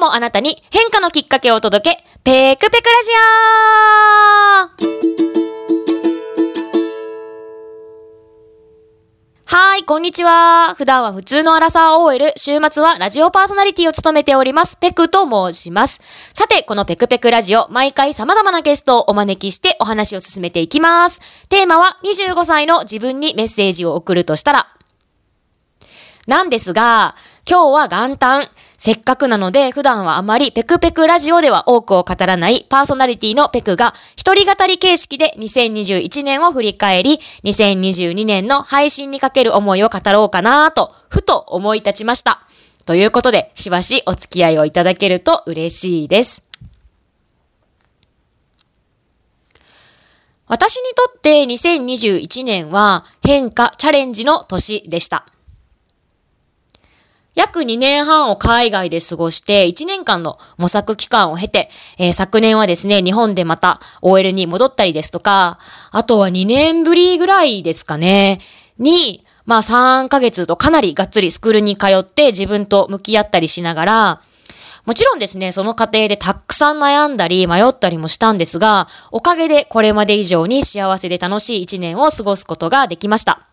もあなたに変化のきっかけをお届け、ペクペクラジオはい、こんにちは。普段は普通のアラサー OL、週末はラジオパーソナリティを務めております、ペクと申します。さて、このペクペクラジオ、毎回様々なゲストをお招きしてお話を進めていきます。テーマは25歳の自分にメッセージを送るとしたら、なんですが、今日は元旦。せっかくなので普段はあまりペクペクラジオでは多くを語らないパーソナリティのペクが一人語り形式で2021年を振り返り、2022年の配信にかける思いを語ろうかなと、ふと思い立ちました。ということで、しばしお付き合いをいただけると嬉しいです。私にとって2021年は変化、チャレンジの年でした。約2年半を海外で過ごして1年間の模索期間を経て、えー、昨年はですね、日本でまた OL に戻ったりですとか、あとは2年ぶりぐらいですかね、に、まあ3ヶ月とかなりがっつりスクールに通って自分と向き合ったりしながら、もちろんですね、その過程でたくさん悩んだり迷ったりもしたんですが、おかげでこれまで以上に幸せで楽しい一年を過ごすことができました。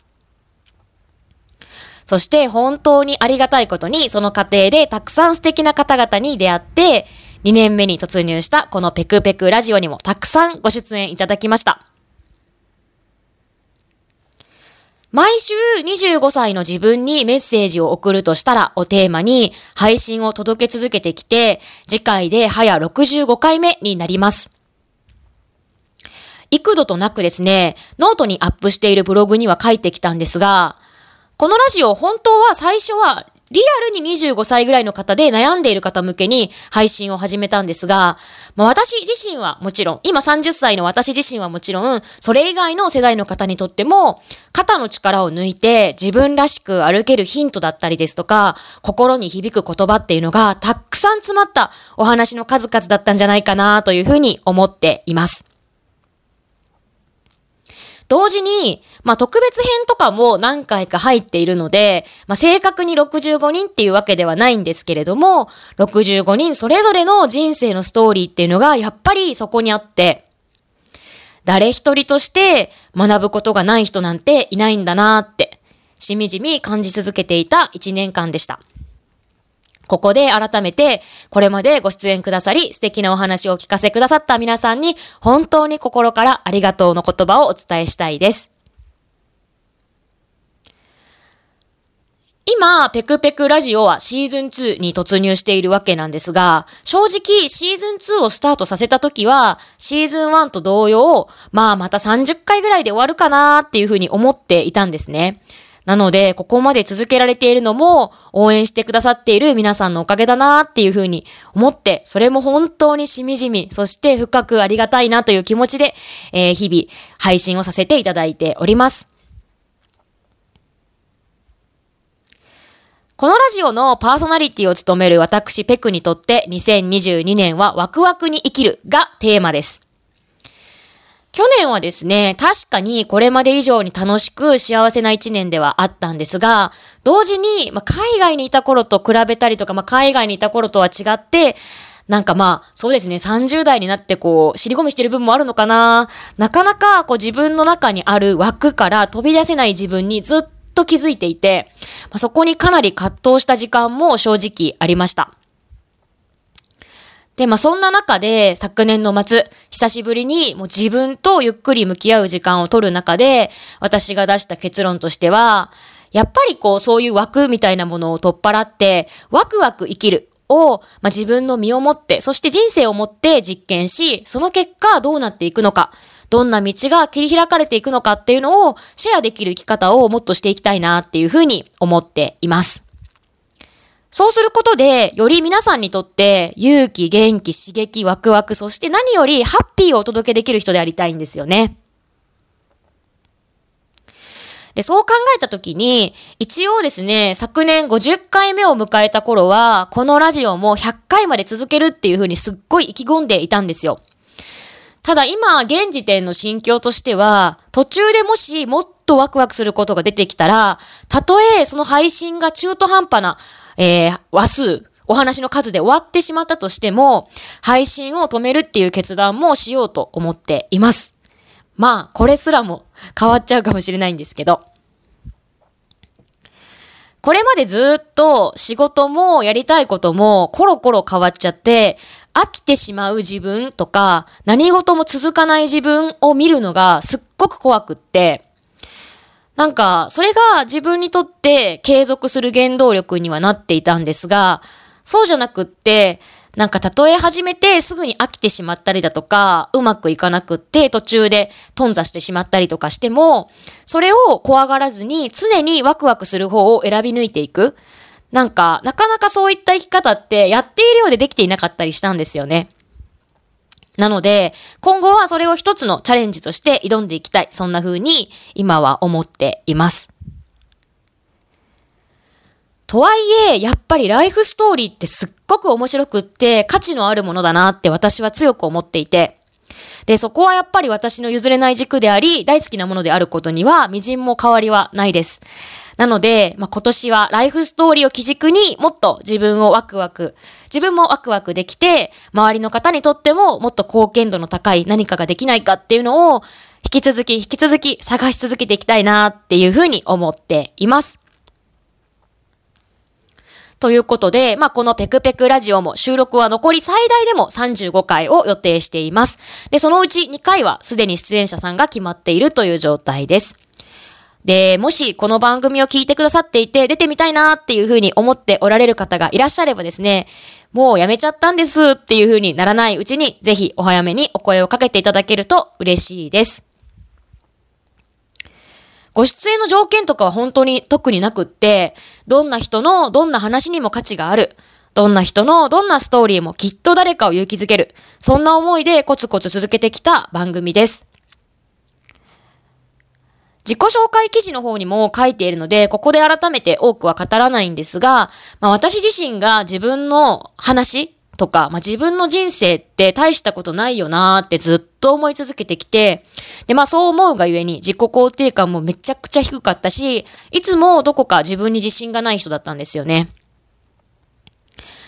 そして本当にありがたいことに、その過程でたくさん素敵な方々に出会って、2年目に突入したこのペクペクラジオにもたくさんご出演いただきました。毎週25歳の自分にメッセージを送るとしたらをテーマに配信を届け続けてきて、次回で早65回目になります。幾度となくですね、ノートにアップしているブログには書いてきたんですが、このラジオ、本当は最初はリアルに25歳ぐらいの方で悩んでいる方向けに配信を始めたんですが、まあ、私自身はもちろん、今30歳の私自身はもちろん、それ以外の世代の方にとっても、肩の力を抜いて自分らしく歩けるヒントだったりですとか、心に響く言葉っていうのがたくさん詰まったお話の数々だったんじゃないかなというふうに思っています。同時に、まあ、特別編とかも何回か入っているので、まあ、正確に65人っていうわけではないんですけれども、65人それぞれの人生のストーリーっていうのがやっぱりそこにあって、誰一人として学ぶことがない人なんていないんだなって、しみじみ感じ続けていた一年間でした。ここで改めて、これまでご出演くださり、素敵なお話をお聞かせくださった皆さんに、本当に心からありがとうの言葉をお伝えしたいです。今、ペクペクラジオはシーズン2に突入しているわけなんですが、正直シーズン2をスタートさせた時は、シーズン1と同様、まあまた30回ぐらいで終わるかなっていうふうに思っていたんですね。なので、ここまで続けられているのも、応援してくださっている皆さんのおかげだなっていうふうに思って、それも本当にしみじみ、そして深くありがたいなという気持ちで、えー、日々配信をさせていただいております。このラジオのパーソナリティを務める私ペクにとって2022年はワクワクに生きるがテーマです。去年はですね、確かにこれまで以上に楽しく幸せな一年ではあったんですが、同時に、まあ、海外にいた頃と比べたりとか、まあ、海外にいた頃とは違って、なんかまあ、そうですね、30代になってこう、尻込みしてる部分もあるのかななかなかこう自分の中にある枠から飛び出せない自分にずっと気づいていて、ま、そこにかなり葛藤した時間も正直ありました。で、まあそんな中で昨年の末、久しぶりにもう自分とゆっくり向き合う時間を取る中で、私が出した結論としては、やっぱりこうそういう枠みたいなものを取っ払って、ワクワク生きるを、まあ、自分の身をもって、そして人生をもって実験し、その結果どうなっていくのか、どんな道が切り開かれていくのかっていうのをシェアできる生き方をもっとしていきたいなっていうふうに思っています。そうすることで、より皆さんにとって勇気、元気、刺激、ワクワク、そして何よりハッピーをお届けできる人でありたいんですよね。で、そう考えたときに、一応ですね、昨年50回目を迎えた頃は、このラジオも100回まで続けるっていうふうにすっごい意気込んでいたんですよ。ただ今、現時点の心境としては、途中でもしもっとワクワクすることが出てきたら、たとえその配信が中途半端なえー、話数お話の数で終わってしまったとしても、配信を止めるっていう決断もしようと思っています。まあ、これすらも変わっちゃうかもしれないんですけど。これまでずっと仕事もやりたいこともコロコロ変わっちゃって、飽きてしまう自分とか、何事も続かない自分を見るのがすっごく怖くって、なんか、それが自分にとって継続する原動力にはなっていたんですが、そうじゃなくって、なんか例え始めてすぐに飽きてしまったりだとか、うまくいかなくって途中で頓挫してしまったりとかしても、それを怖がらずに常にワクワクする方を選び抜いていく。なんか、なかなかそういった生き方ってやっているようでできていなかったりしたんですよね。なので、今後はそれを一つのチャレンジとして挑んでいきたい。そんな風に今は思っています。とはいえ、やっぱりライフストーリーってすっごく面白くって価値のあるものだなって私は強く思っていて。で、そこはやっぱり私の譲れない軸であり、大好きなものであることには、微塵も変わりはないです。なので、まあ、今年はライフストーリーを基軸にもっと自分をワクワク、自分もワクワクできて、周りの方にとってももっと貢献度の高い何かができないかっていうのを、引き続き引き続き探し続けていきたいなっていうふうに思っています。ということで、まあ、このペクペクラジオも収録は残り最大でも35回を予定しています。で、そのうち2回はすでに出演者さんが決まっているという状態です。で、もしこの番組を聞いてくださっていて出てみたいなっていうふうに思っておられる方がいらっしゃればですね、もうやめちゃったんですっていうふうにならないうちにぜひお早めにお声をかけていただけると嬉しいです。ご出演の条件とかは本当に特になくって、どんな人のどんな話にも価値がある。どんな人のどんなストーリーもきっと誰かを勇気づける。そんな思いでコツコツ続けてきた番組です。自己紹介記事の方にも書いているので、ここで改めて多くは語らないんですが、まあ、私自身が自分の話とか、まあ、自分の人生って大したことないよなーってずっと思い続けてきて、で、まあそう思うがゆえに自己肯定感もめちゃくちゃ低かったし、いつもどこか自分に自信がない人だったんですよね。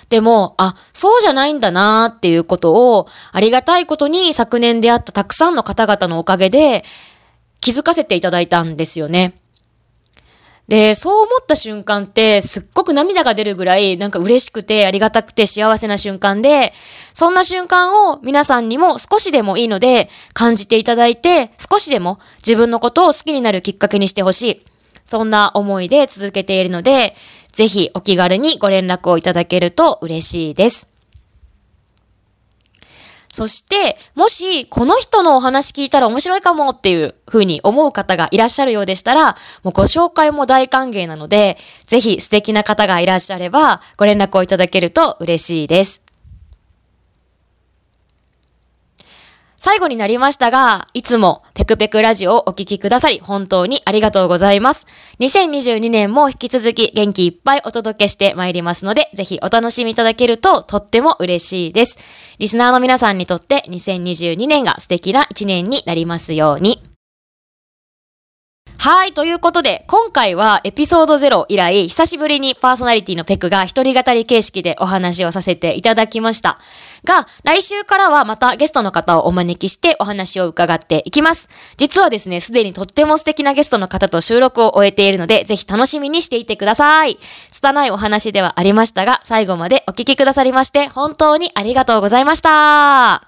でも、あ、そうじゃないんだなーっていうことを、ありがたいことに昨年出会ったたくさんの方々のおかげで気づかせていただいたんですよね。で、そう思った瞬間ってすっごく涙が出るぐらいなんか嬉しくてありがたくて幸せな瞬間で、そんな瞬間を皆さんにも少しでもいいので感じていただいて、少しでも自分のことを好きになるきっかけにしてほしい。そんな思いで続けているので、ぜひお気軽にご連絡をいただけると嬉しいです。そして、もし、この人のお話聞いたら面白いかもっていうふうに思う方がいらっしゃるようでしたら、もうご紹介も大歓迎なので、ぜひ素敵な方がいらっしゃれば、ご連絡をいただけると嬉しいです。最後になりましたが、いつもペクペクラジオをお聴きくださり、本当にありがとうございます。2022年も引き続き元気いっぱいお届けしてまいりますので、ぜひお楽しみいただけるととっても嬉しいです。リスナーの皆さんにとって2022年が素敵な一年になりますように。はい、ということで、今回はエピソード0以来、久しぶりにパーソナリティのペクが一人語り形式でお話をさせていただきました。が、来週からはまたゲストの方をお招きしてお話を伺っていきます。実はですね、すでにとっても素敵なゲストの方と収録を終えているので、ぜひ楽しみにしていてください。拙いお話ではありましたが、最後までお聞きくださりまして、本当にありがとうございました。